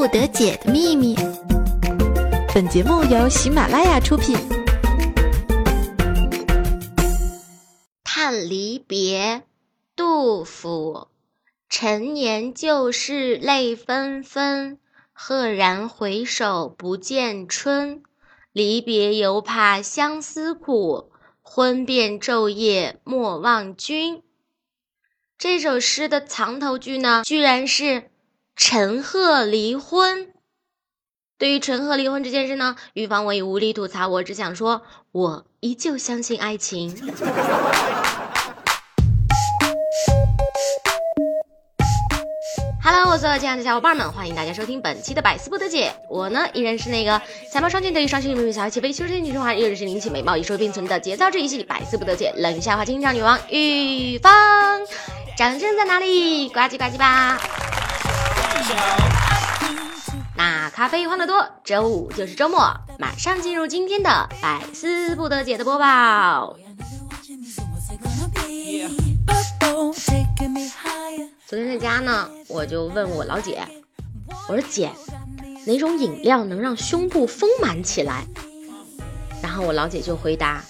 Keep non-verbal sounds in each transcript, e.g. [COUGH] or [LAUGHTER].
不得解的秘密。本节目由喜马拉雅出品。叹离别，杜甫。陈年旧事泪纷纷，赫然回首不见春。离别犹怕相思苦，婚变昼夜莫忘君。这首诗的藏头句呢，居然是陈赫离婚。对于陈赫离婚这件事呢，玉芳我已无力吐槽，我只想说，我依旧相信爱情。Hello，我所有亲爱的小伙伴们，欢迎大家收听本期的百思不得解。我呢，依然是那个才貌双全、德艺双馨、美丽小气、非修身女中华，又是灵气美貌、一说并存的节操这一系百思不得解冷笑话金唱女王玉芳。掌声在哪里？呱唧呱唧吧！那咖啡欢乐多，周五就是周末，马上进入今天的百思不得解的播报。昨天在家呢，我就问我老姐，我说姐，哪种饮料能让胸部丰满起来？然后我老姐就回答：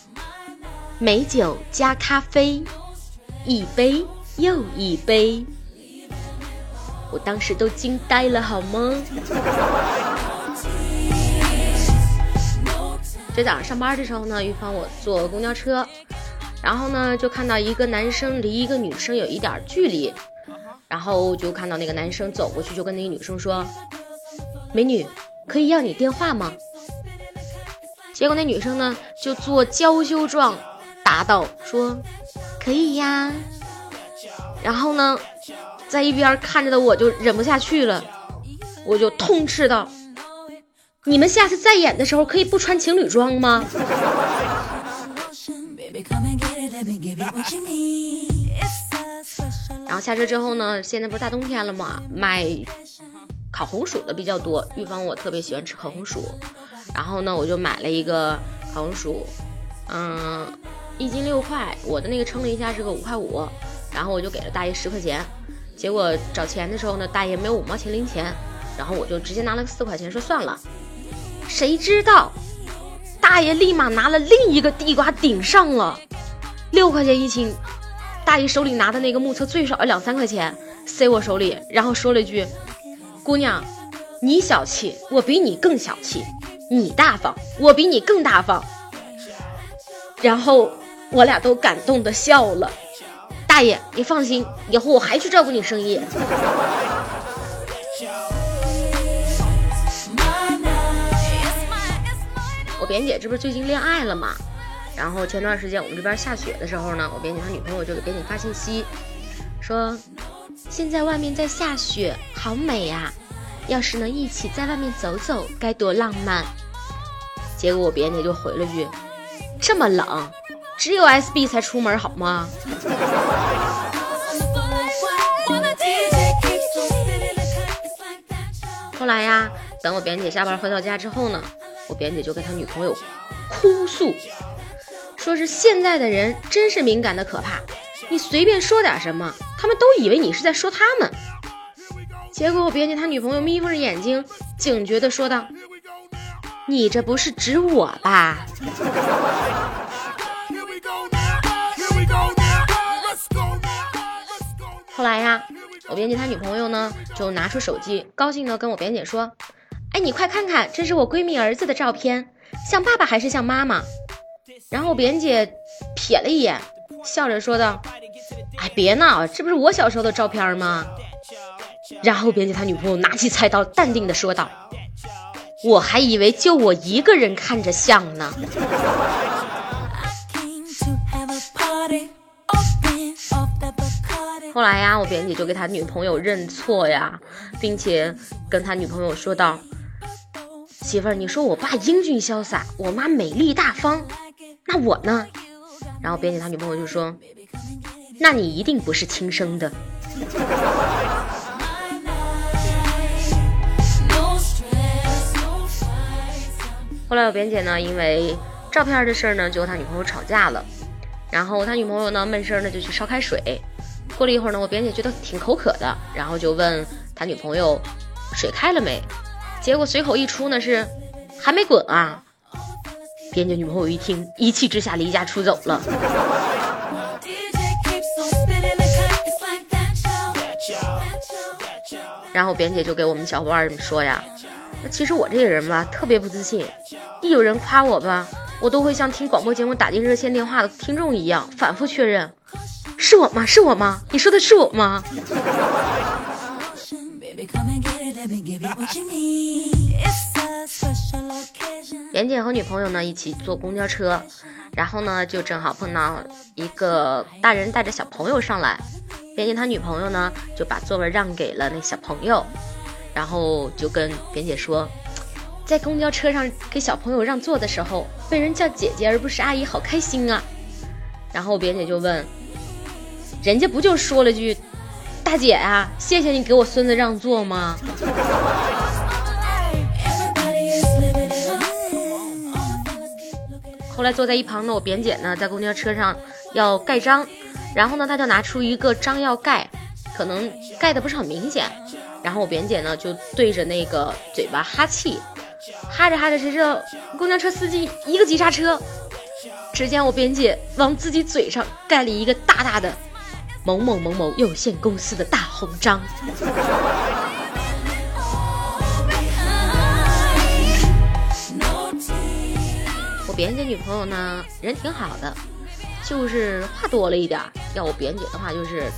美酒加咖啡，一杯又一杯。我当时都惊呆了，好吗？这早上上班的时候呢，玉芳我坐公交车，然后呢就看到一个男生离一个女生有一点距离。然后就看到那个男生走过去，就跟那个女生说：“美女，可以要你电话吗？”结果那女生呢就做娇羞状，答道：“说可以呀。”然后呢，在一边看着的我就忍不下去了，我就痛斥道：“你们下次再演的时候可以不穿情侣装吗？”然后下车之后呢，现在不是大冬天了嘛，卖烤红薯的比较多。玉芳我特别喜欢吃烤红薯，然后呢，我就买了一个烤红薯，嗯，一斤六块，我的那个称了一下是个五块五，然后我就给了大爷十块钱。结果找钱的时候呢，大爷没有五毛钱零钱，然后我就直接拿了个四块钱，说算了。谁知道大爷立马拿了另一个地瓜顶上了，六块钱一斤。大爷手里拿的那个目测最少要两三块钱，塞我手里，然后说了一句：“姑娘，你小气，我比你更小气；你大方，我比你更大方。”然后我俩都感动的笑了。大爷，你放心，以后我还去照顾你生意。我扁姐这不是最近恋爱了吗？然后前段时间我们这边下雪的时候呢，我编辑他女朋友就给编辑发信息，说现在外面在下雪，好美呀！要是能一起在外面走走，该多浪漫。结果我扁姐就回了句：这么冷，只有 SB 才出门好吗？后来呀，等我表姐下班回到家之后呢，我表姐就跟他女朋友哭诉。说是现在的人真是敏感的可怕，你随便说点什么，他们都以为你是在说他们。结果我表姐他女朋友眯缝着眼睛，警觉的说道：“你这不是指我吧？”后来呀，我编辑他女朋友呢就拿出手机，高兴的跟我编辑说：“哎，你快看看，这是我闺蜜儿子的照片，像爸爸还是像妈妈？”然后我扁姐瞥了一眼，笑着说道：“哎，别闹，这不是我小时候的照片吗？”然后编辑他女朋友拿起菜刀，淡定的说道：“我还以为就我一个人看着像呢。”后来呀，我扁姐就给他女朋友认错呀，并且跟他女朋友说道：“媳妇儿，你说我爸英俊潇洒，我妈美丽大方。”那我呢？然后表姐他女朋友就说：“那你一定不是亲生的。”后来我表姐呢，因为照片的事儿呢，就和他女朋友吵架了。然后他女朋友呢，闷声呢就去烧开水。过了一会儿呢，我编姐觉得挺口渴的，然后就问他女朋友：“水开了没？结果随口一出呢是还没滚啊！边姐女朋友一听，一气之下离家出走了。然后边姐就给我们小伙伴们说呀，那其实我这个人吧，特别不自信，一有人夸我吧，我都会像听广播节目打进热线电话的听众一样，反复确认，是我吗？是我吗？你说的是我吗？扁姐和女朋友呢一起坐公交车，然后呢就正好碰到一个大人带着小朋友上来，扁姐他女朋友呢就把座位让给了那小朋友，然后就跟扁姐说，在公交车上给小朋友让座的时候被人叫姐姐而不是阿姨，好开心啊！然后扁姐就问，人家不就说了句。大姐啊，谢谢你给我孙子让座吗？后来坐在一旁的我扁姐呢，在公交车上要盖章，然后呢，她就拿出一个章要盖，可能盖的不是很明显，然后我扁姐呢就对着那个嘴巴哈气，哈着哈着，谁知道公交车司机一个急刹车，只见我扁姐往自己嘴上盖了一个大大的。某某某某有限公司的大红章。我别人家女朋友呢，人挺好的，就是话多了一点。要我别人姐的话，就是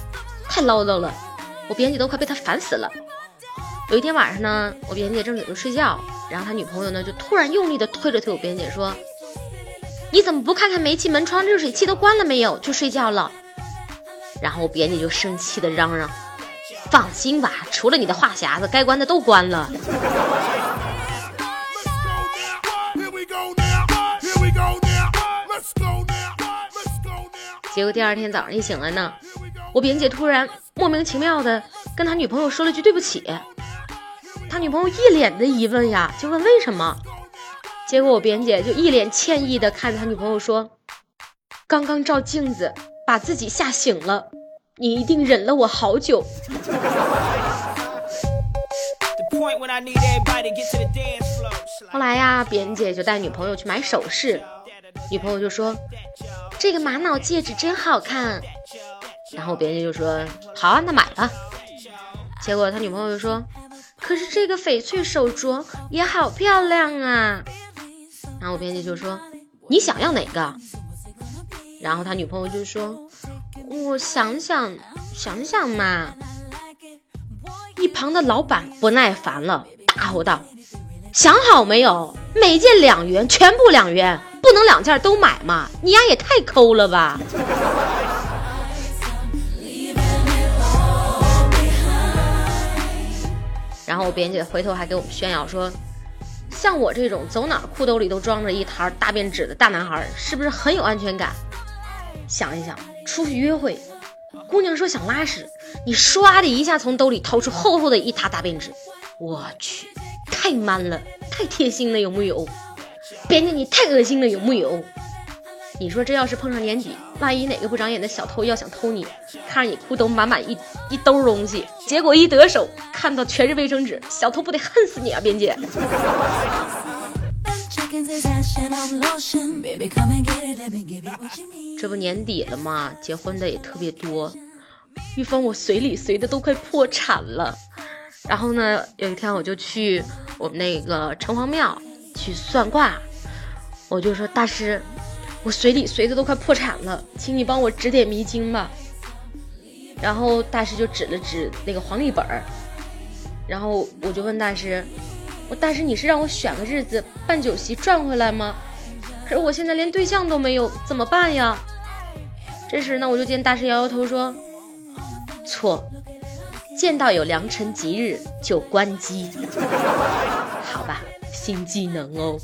太唠叨了，我别人姐都快被他烦死了。有一天晚上呢，我别人姐正准备睡觉，然后他女朋友呢就突然用力的推了推我别人姐，说：“你怎么不看看煤气门窗、热水器都关了没有就睡觉了？”然后编辑就生气的嚷嚷：“放心吧，除了你的话匣子，该关的都关了。”结果第二天早上一醒来呢，我编姐突然莫名其妙的跟他女朋友说了句对不起，他女朋友一脸的疑问呀，就问为什么？结果我编姐就一脸歉意的看着他女朋友说：“刚刚照镜子。”把自己吓醒了，你一定忍了我好久。后来呀，扁姐就带女朋友去买首饰，女朋友就说：“这个玛瑙戒指真好看。”然后扁姐就说：“好啊，那买吧。”结果他女朋友就说：“可是这个翡翠手镯也好漂亮啊。”然后编辑就说：“你想要哪个？”然后他女朋友就说：“我想想，想想嘛。”一旁的老板不耐烦了，大吼道：“想好没有？每件两元，全部两元，不能两件都买嘛？你丫也太抠了吧！”然后我编辑回头还给我们炫耀说：“像我这种走哪裤兜里都装着一沓大便纸的大男孩，是不是很有安全感？”想一想，出去约会，姑娘说想拉屎，你唰的一下从兜里掏出厚厚的一沓大便纸，我去，太 man 了，太贴心了，有木有？编辑你太恶心了，有木有？你说这要是碰上年底，万一哪个不长眼的小偷要想偷你，看着你裤兜满满一一兜东西，结果一得手看到全是卫生纸，小偷不得恨死你啊，编辑！这不年底了吗？结婚的也特别多。玉峰，我随礼随的都快破产了。然后呢，有一天我就去我们那个城隍庙去算卦，我就说大师，我随礼随的都快破产了，请你帮我指点迷津吧。然后大师就指了指那个黄历本儿，然后我就问大师。大师，你是让我选个日子办酒席赚回来吗？可是我现在连对象都没有，怎么办呀？这时呢，我就见大师摇摇头说：“错，见到有良辰吉日就关机。好吧，新技能哦。”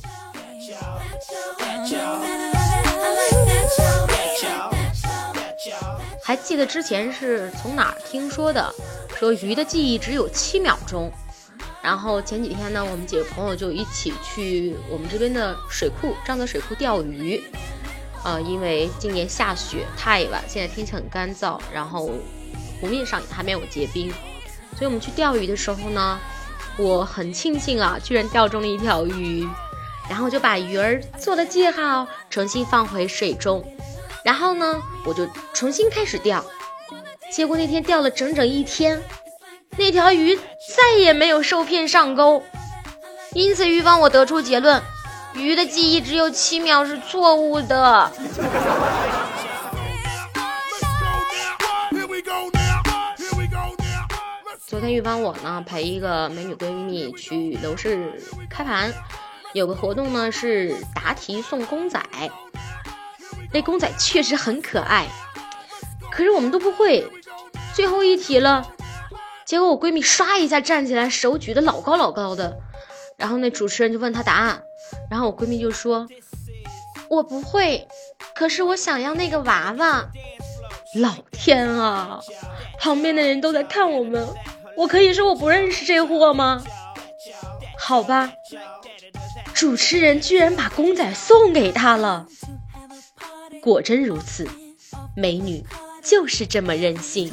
还记得之前是从哪儿听说的？说鱼的记忆只有七秒钟。然后前几天呢，我们几个朋友就一起去我们这边的水库张泽水库钓鱼，啊，因为今年下雪太晚，现在天气很干燥，然后湖面上还没有结冰，所以我们去钓鱼的时候呢，我很庆幸啊，居然钓中了一条鱼，然后就把鱼儿做了记号，重新放回水中。然后呢，我就重新开始钓。结果那天钓了整整一天，那条鱼再也没有受骗上钩。因此，预防我得出结论：鱼的记忆只有七秒是错误的。昨天预防我呢陪一个美女闺蜜去楼市开盘，有个活动呢是答题送公仔，那公仔确实很可爱，可是我们都不会。最后一题了，结果我闺蜜唰一下站起来，手举得老高老高的。然后那主持人就问她答案，然后我闺蜜就说：“我不会，可是我想要那个娃娃。”老天啊，旁边的人都在看我们，我可以说我不认识这货吗？好吧，主持人居然把公仔送给她了。果真如此，美女就是这么任性。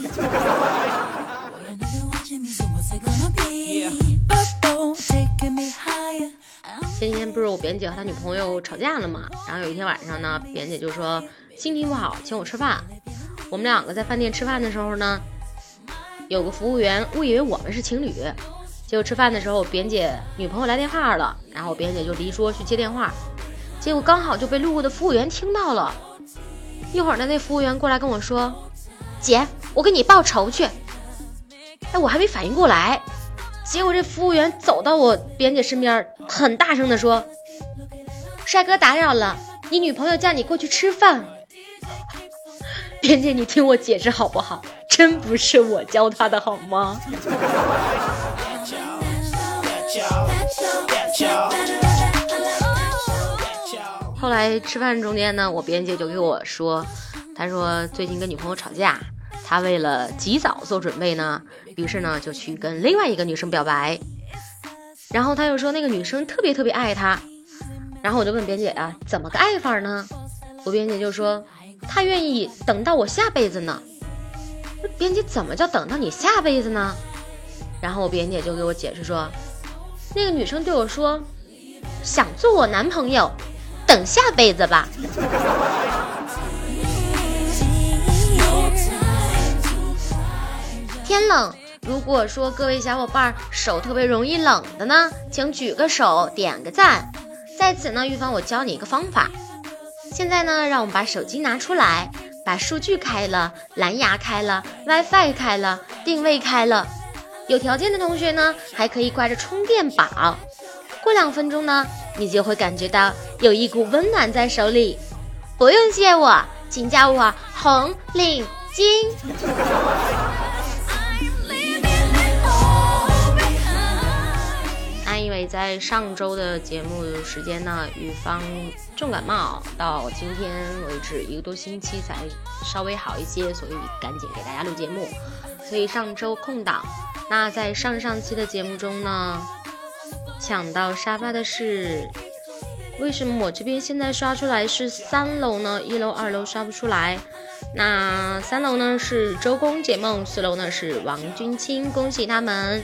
前几天不是我扁姐和她女朋友吵架了嘛？然后有一天晚上呢，扁姐就说心情不好，请我吃饭。我们两个在饭店吃饭的时候呢，有个服务员误以为我们是情侣，结果吃饭的时候，扁姐女朋友来电话了，然后扁姐就离桌去接电话，结果刚好就被路过的服务员听到了。一会儿呢，那服务员过来跟我说：“姐，我给你报仇去。”哎，我还没反应过来。结果这服务员走到我边姐身边，很大声的说：“帅哥打扰了，你女朋友叫你过去吃饭。”边姐，你听我解释好不好？真不是我教他的好吗？后来吃饭中间呢，我边姐就给我说，他说最近跟女朋友吵架。他为了及早做准备呢，于是呢就去跟另外一个女生表白，然后他又说那个女生特别特别爱他，然后我就问扁姐啊，怎么个爱法呢？我扁姐就说她愿意等到我下辈子呢。扁姐怎么叫等到你下辈子呢？然后我扁姐就给我解释说，那个女生对我说，想做我男朋友，等下辈子吧。天冷，如果说各位小伙伴手特别容易冷的呢，请举个手，点个赞。在此呢，预防我教你一个方法。现在呢，让我们把手机拿出来，把数据开了，蓝牙开了，WiFi 开了，定位开了。有条件的同学呢，还可以挂着充电宝。过两分钟呢，你就会感觉到有一股温暖在手里。不用谢我，请叫我红领巾。在上周的节目时间呢，雨芳重感冒，到今天为止一个多星期才稍微好一些，所以赶紧给大家录节目。所以上周空档，那在上上期的节目中呢，抢到沙发的是为什么我这边现在刷出来是三楼呢？一楼、二楼刷不出来。那三楼呢是周公解梦，四楼呢是王君清，恭喜他们。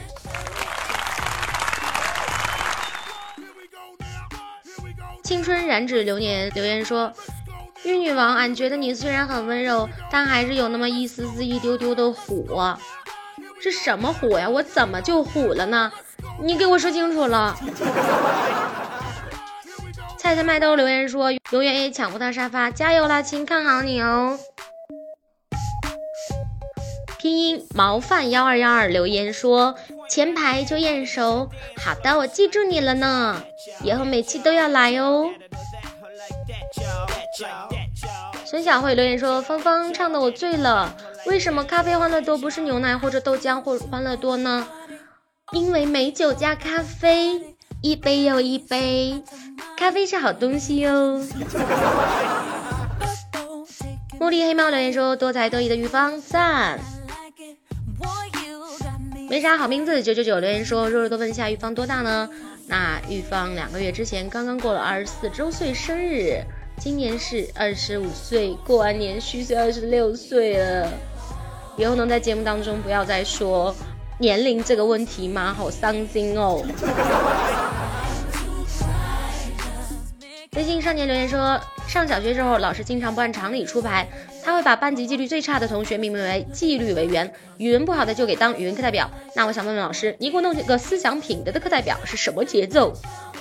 青春染指流年留言说：“玉女王，俺觉得你虽然很温柔，但还是有那么一丝丝、一丢丢的虎。是什么虎呀？我怎么就虎了呢？你给我说清楚了。”菜菜麦兜留言说：“永远也抢不到沙发，加油啦，亲，看好你哦。”拼音毛饭幺二幺二留言说。前排就眼熟，好的，我记住你了呢，以后每期都要来哦。孙小慧留言说：“芳芳唱的我醉了，为什么咖啡欢乐多不是牛奶或者豆浆或欢乐多呢？因为美酒加咖啡，一杯又一杯，咖啡是好东西哟。[LAUGHS] ”茉莉黑猫留言说：“多才多艺的玉芳赞。”没啥好名字，九九九留言说：“肉肉都问一下玉芳多大呢？那玉芳两个月之前刚刚过了二十四周岁生日，今年是二十五岁，过完年虚岁二十六岁了。以后能在节目当中不要再说年龄这个问题吗？好伤心哦。微信少年留言说，上小学时候老师经常不按常理出牌，他会把班级纪律最差的同学命名为纪律委员，语文不好的就给当语文课代表。那我想问问老师，你给我弄个思想品德的课代表是什么节奏？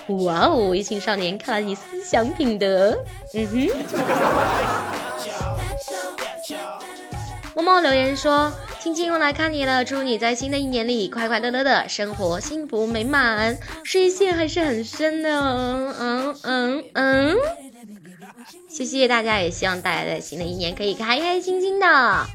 哇哦，微信少年，看来你思想品德，嗯哼。[LAUGHS] 默默留言说。亲亲，我来看你了，祝你在新的一年里快快乐乐的生活，幸福美满。事业线还是很深的，嗯嗯嗯。谢谢大家，也希望大家在新的一年可以开开心心的。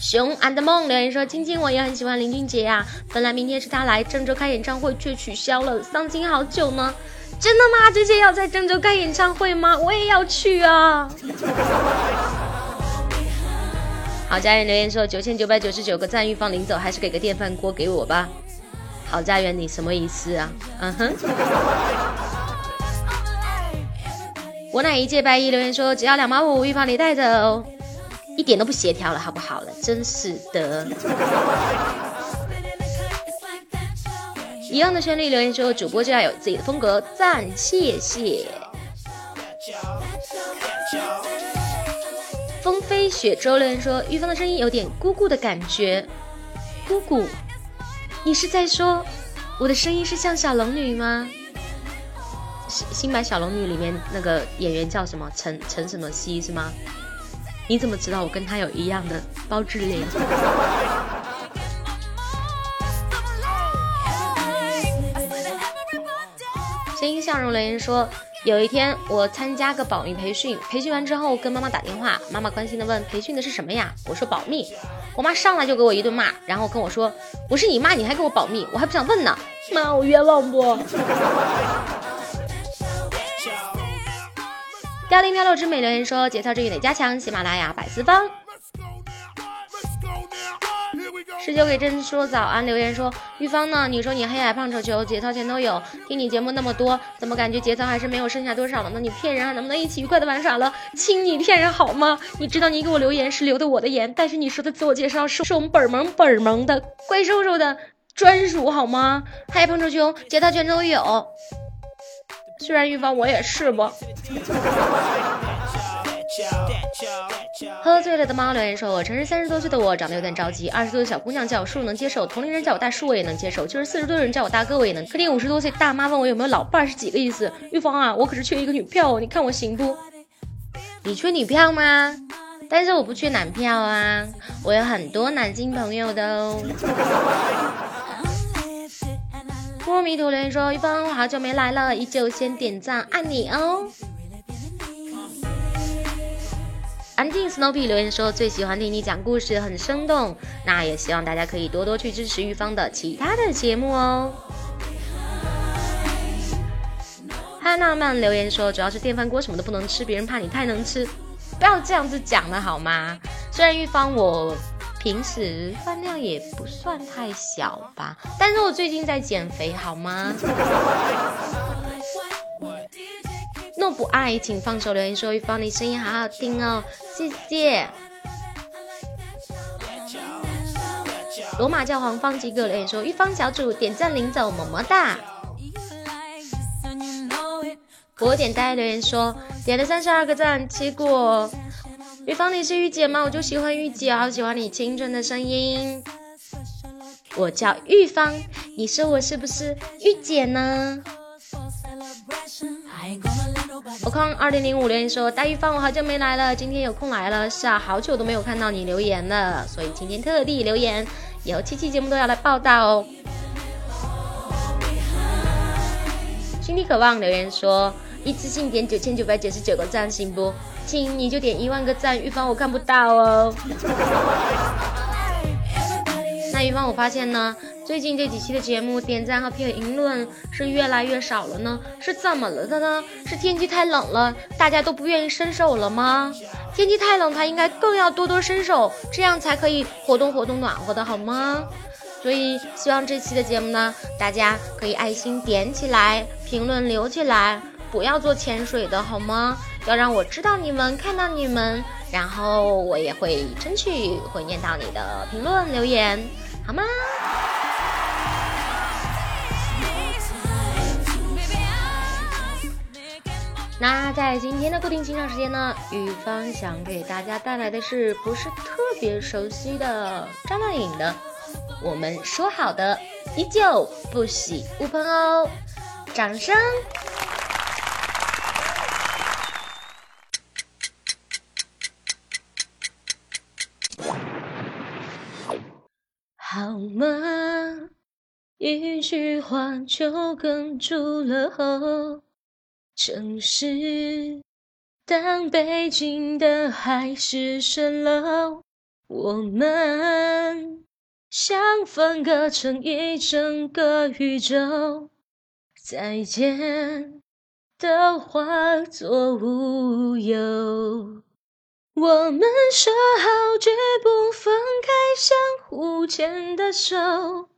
熊 and 梦留言说：青青，我也很喜欢林俊杰呀，本来明天是他来郑州开演唱会，却取消了，伤心好久呢。真的吗？这些要在郑州开演唱会吗？我也要去啊。好家园留言说九千九百九十九个赞，预防临走还是给个电饭锅给我吧。好家园，你什么意思啊？嗯哼。我乃一介白衣留言说只要两毛五，预防你带走，一点都不协调了，好不好了？真是的。一样的旋律留言说主播就要有自己的风格，赞谢谢。风飞雪周留言说：“玉芳的声音有点姑姑的感觉，姑姑，你是在说我的声音是像小龙女吗？新新版小龙女里面那个演员叫什么？陈陈什么希是吗？你怎么知道我跟她有一样的包治脸？” [LAUGHS] 声音笑容留言说。有一天，我参加个保密培训，培训完之后跟妈妈打电话，妈妈关心的问：“培训的是什么呀？”我说：“保密。”我妈上来就给我一顿骂，然后跟我说：“我是你妈，你还给我保密，我还不想问呢。”妈，我冤枉不？凋零飘落之美留言说：“节操之语得加强。”喜马拉雅百思方。十九给珍说早安，留言说玉芳呢？你说你黑矮胖丑球节操全都有，听你节目那么多，怎么感觉节操还是没有剩下多少了呢？你骗人，还能不能一起愉快的玩耍了？亲，你骗人好吗？你知道你给我留言是留的我的言，但是你说的自我介绍是是我们本萌本萌的怪兽兽的专属好吗？嗨胖丑球节操全都有，虽然玉芳我也是不。喝醉了的猫留言说：“我承认三十多岁的我长得有点着急，二十多岁小姑娘叫我叔能接受，同龄人叫我大叔我也能接受，就是四十多的人叫我大哥我也能。可你五十多岁大妈问我有没有老伴是几个意思？玉芳啊，我可是缺一个女票，你看我行不？你缺女票吗？但是我不缺男票啊，我有很多男性朋友的哦。[LAUGHS] ”波迷途留言说：“玉芳，我好久没来了，依旧先点赞爱你哦。”安静 Snowy 留言说最喜欢听你讲故事，很生动。那也希望大家可以多多去支持玉芳的其他的节目哦。汉娜曼留言说主要是电饭锅什么都不能吃，别人怕你太能吃，不要这样子讲了好吗？虽然玉芳我平时饭量也不算太小吧，但是我最近在减肥好吗？[LAUGHS] 若不爱，请放手留言说玉芳，你声音好好听哦，谢谢。罗马教皇方吉格留言说玉芳小主点赞领走，么么哒。我点呆留言说点了三十二个赞，结果玉芳你是御姐吗？我就喜欢御姐，好喜欢你清纯的声音。我叫玉芳，你说我是不是御姐呢？我看二零零五留言说大玉芳，我好久没来了，今天有空来了。是啊，好久都没有看到你留言了，所以今天特地留言，以后七期节目都要来报道哦。心底渴望留言说一次性点九千九百九十九个赞行不？亲，你就点一万个赞，玉芳我看不到哦。[LAUGHS] 那玉芳，我发现呢。最近这几期的节目点赞和评论是越来越少了呢，是怎么了的呢？是天气太冷了，大家都不愿意伸手了吗？天气太冷，它应该更要多多伸手，这样才可以活动活动暖和的好吗？所以希望这期的节目呢，大家可以爱心点起来，评论留起来，不要做潜水的好吗？要让我知道你们，看到你们，然后我也会争取会念到你的评论留言，好吗？那在今天的固定清唱时间呢，玉芳想给大家带来的是不是特别熟悉的张靓颖的《我们说好的依旧不喜勿喷》哦，掌声！好吗？一句话就哽住了喉。城市，当北京的海市蜃楼，我们像分割成一整个宇宙。再见都化作乌有。我们说好绝不分开，相互牵的手。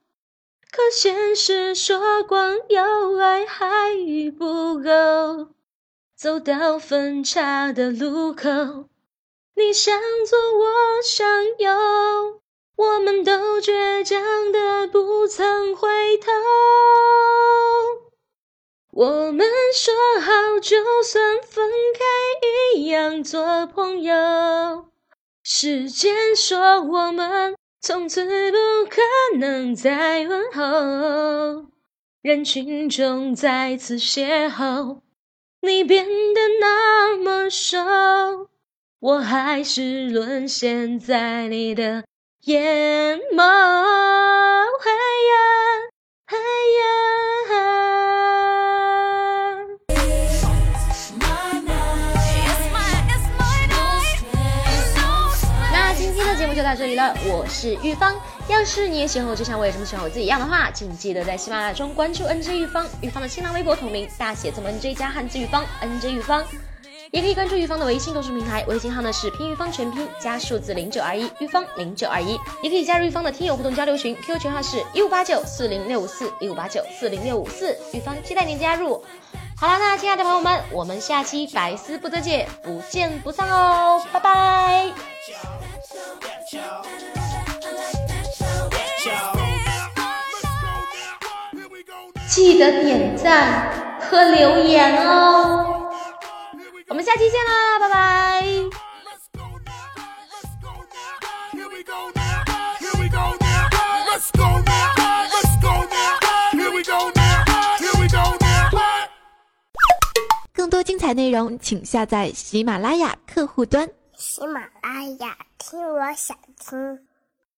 可现实说光有爱还不够，走到分岔的路口，你向左我向右，我们都倔强的不曾回头。我们说好，就算分开一样做朋友。时间说我们。从此不可能再问候，人群中再次邂逅，你变得那么瘦，我还是沦陷在你的眼眸。到这里了，我是玉芳。要是你也喜欢我，就像我也这么喜欢我自己一样的话，请记得在喜马拉雅中关注 NJ 玉芳，玉芳的新浪微博同名大写字母 NJ 加汉字玉芳，NJ 玉芳，也可以关注玉芳的微信公众平台，微信号呢是拼玉芳全拼加数字零九二一，玉芳零九二一，也可以加入玉芳的听友互动交流群，QQ 群号是一五八九四零六五四一五八九四零六五四，玉芳期待您加入。好了，那亲爱的朋友们，我们下期百思不得解，不见不散哦，拜拜。记得点赞和留言哦，我们下期见啦，拜拜。更多精彩内容，请下载喜马拉雅客户端。喜马拉雅，听我想听。